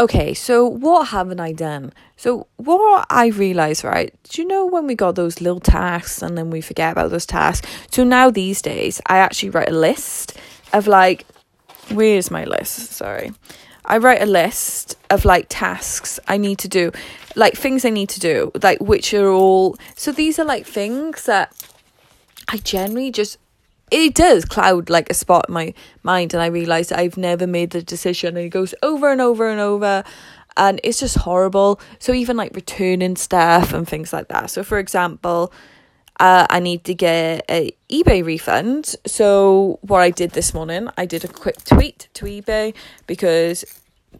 Okay, so what haven't I done? So what I realised, right? Do you know when we got those little tasks and then we forget about those tasks? So now these days I actually write a list of like where's my list? Sorry. I write a list of like tasks I need to do, like things I need to do, like which are all so these are like things that I generally just it does cloud like a spot in my mind and I realise I've never made the decision and it goes over and over and over and it's just horrible. So even like returning stuff and things like that. So for example, uh, I need to get a eBay refund. So what I did this morning, I did a quick tweet to eBay because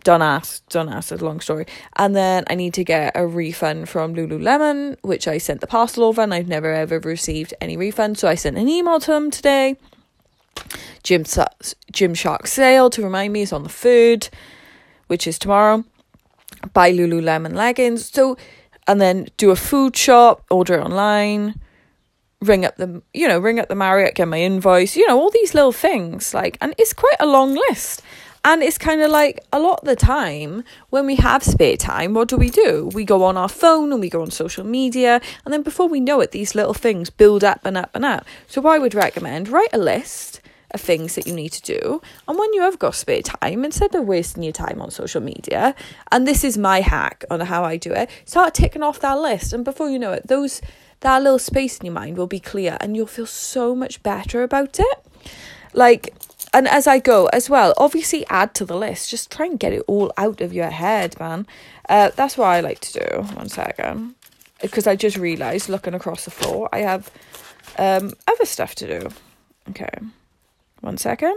don't ask, don't ask, it's a long story. And then I need to get a refund from Lululemon, which I sent the parcel over and I've never ever received any refund. So I sent an email to them today. Gym, Gymshark sale to remind me is on the third, which is tomorrow. Buy Lululemon leggings. So, and then do a food shop, order online ring up the you know ring up the marriott get my invoice you know all these little things like and it's quite a long list and it's kind of like a lot of the time when we have spare time what do we do we go on our phone and we go on social media and then before we know it these little things build up and up and up so i would recommend write a list of things that you need to do. And when you have got spare time, instead of wasting your time on social media, and this is my hack on how I do it, start ticking off that list. And before you know it, those that little space in your mind will be clear and you'll feel so much better about it. Like, and as I go as well, obviously add to the list. Just try and get it all out of your head, man. Uh, that's what I like to do. One second. Because I just realised looking across the floor, I have um, other stuff to do. Okay. One second.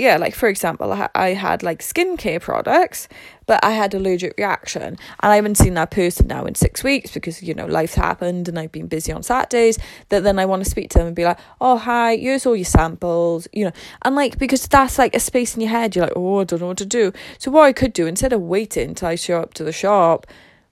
Yeah, like for example, I, had like skincare products, but I had allergic reaction, and I haven't seen that person now in six weeks because you know life's happened and I've been busy on Saturdays. That then I want to speak to them and be like, oh hi, here's all your samples, you know, and like because that's like a space in your head. You're like, oh, I don't know what to do. So what I could do instead of waiting until I show up to the shop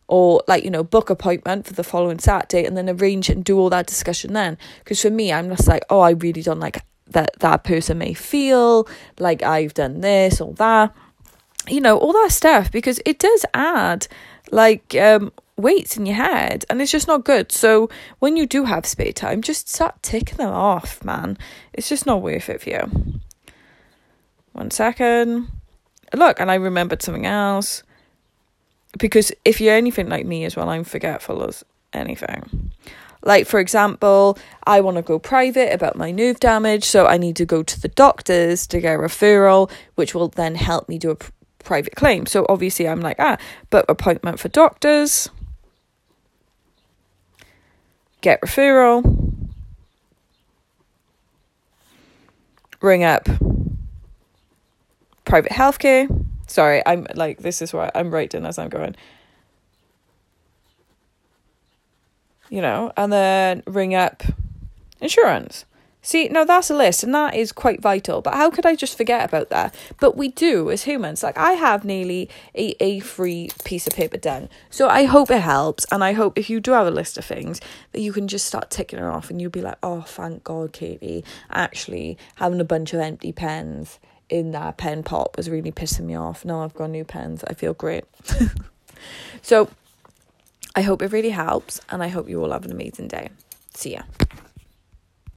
or like you know book appointment for the following saturday and then arrange and do all that discussion then because for me i'm just like oh i really don't like that that person may feel like I've done this or that, you know, all that stuff because it does add like um, weights in your head and it's just not good. So when you do have spare time, just start ticking them off, man. It's just not worth it for you. One second. Look, and I remembered something else. Because if you're anything like me as well, I'm forgetful as anything. Like, for example, I want to go private about my nerve damage, so I need to go to the doctors to get a referral, which will then help me do a pr- private claim. So obviously, I'm like, ah, but appointment for doctors, get referral, ring up private healthcare. Sorry, I'm like, this is what I'm writing as I'm going. You know, and then ring up insurance. See, now that's a list, and that is quite vital. But how could I just forget about that? But we do as humans. Like, I have nearly a A free piece of paper done. So I hope it helps. And I hope if you do have a list of things, that you can just start ticking it off and you'll be like, oh, thank God, Katie. Actually, having a bunch of empty pens in that pen pot was really pissing me off. Now I've got new pens. I feel great. so I hope it really helps, and I hope you all have an amazing day. See ya.